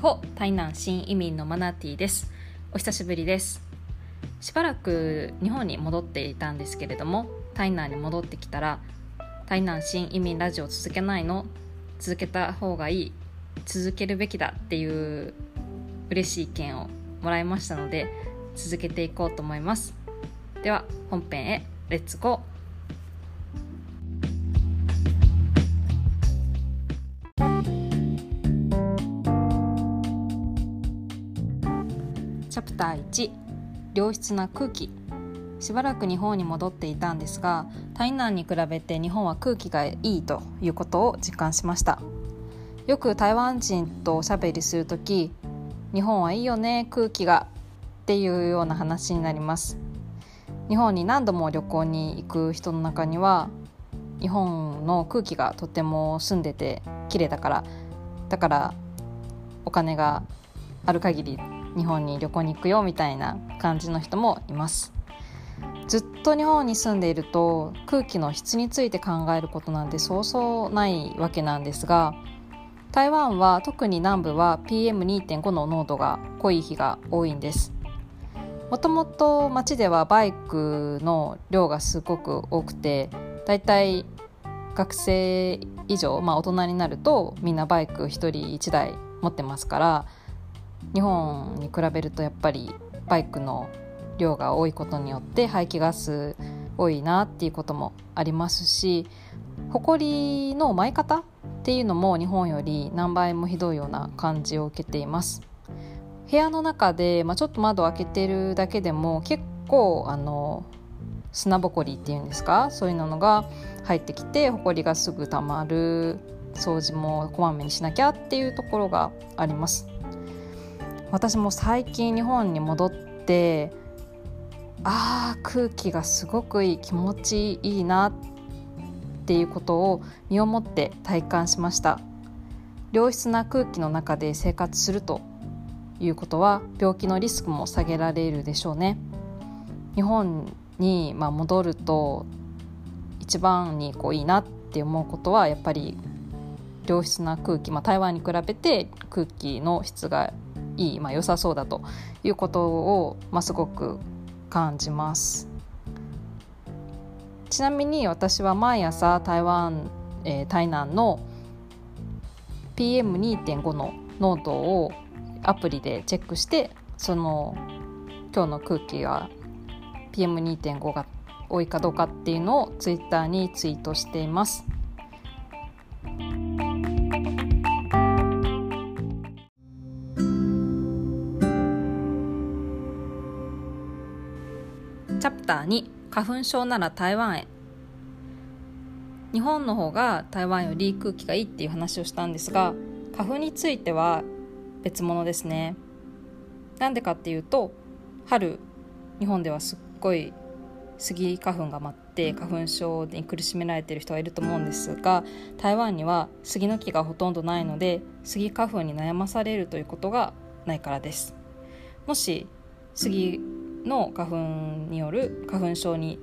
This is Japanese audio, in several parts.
ホ台南新移民のマナティです。お久しぶりです。しばらく日本に戻っていたんですけれども台南に戻ってきたら台南新移民ラジオ続けないの？続けた方がいい？続けるべきだっていう嬉しい意見をもらいましたので続けていこうと思います。では本編へレッツゴー。チャプター1良質な空気。しばらく日本に戻っていたんですが台南に比べて日本は空気がいいということを実感しました。よく台湾人とおしゃべりする時日本はいいよね空気がっていうような話になります。日本に何度も旅行に行く人の中には日本の空気がとても澄んでて綺麗だからだからお金がある限り日本に旅行に行くよみたいな感じの人もいます。ずっと日本に住んでいると空気の質について考えることなんてそうそうないわけなんですが台湾は特に南部は PM2.5 の濃度が濃い日が多いんです。もともと街ではバイクの量がすごく多くてだいたい学生以上、まあ、大人になるとみんなバイク1人1台持ってますから日本に比べるとやっぱりバイクの量が多いことによって排気ガス多いなっていうこともありますし埃の舞い方っていうのも日本より何倍もひどいような感じを受けています。部屋の中で、まあ、ちょっと窓を開けてるだけでも結構あの砂ぼこりっていうんですか？そういうのが入ってきてほこりがすぐたまる掃除もこまめにしなきゃっていうところがあります。私も最近日本に戻ってあー空気がすごくいい気持ちいいなっていうことを身をもって体感しました。良質な空気の中で生活するということは病気のリスクも下げられるでしょうね。日本にま戻ると一番にこういいなって思うことはやっぱり良質な空気、まあ、台湾に比べて空気の質がいい、まあ、良さそうだということを、まあ、すごく感じますちなみに私は毎朝台湾、えー、台南の PM2.5 の濃度をアプリでチェックしてその今日の空気が PM2.5 が多いかどうかっていうのをツイッターにツイートしています。チャプター2花粉症なら台湾へ。日本の方が台湾より空気がいいっていう話をしたんですが花粉については別物ですね。なんでかっていうと春日本ではすっごいスギ花粉が舞って花粉症に苦しめられている人がいると思うんですが台湾には杉の木がほとんどないのでスギ花粉に悩まされるということがないからです。もし杉の花粉による花粉症に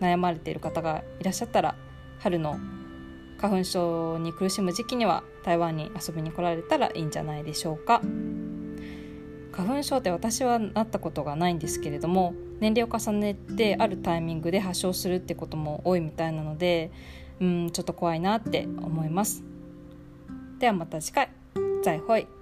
悩まれている方がいらっしゃったら春の花粉症に苦しむ時期には台湾に遊びに来られたらいいんじゃないでしょうか。花粉症って私はなったことがないんですけれども年齢を重ねてあるタイミングで発症するってことも多いみたいなのでうんちょっと怖いなって思います。ではまた次回。再会。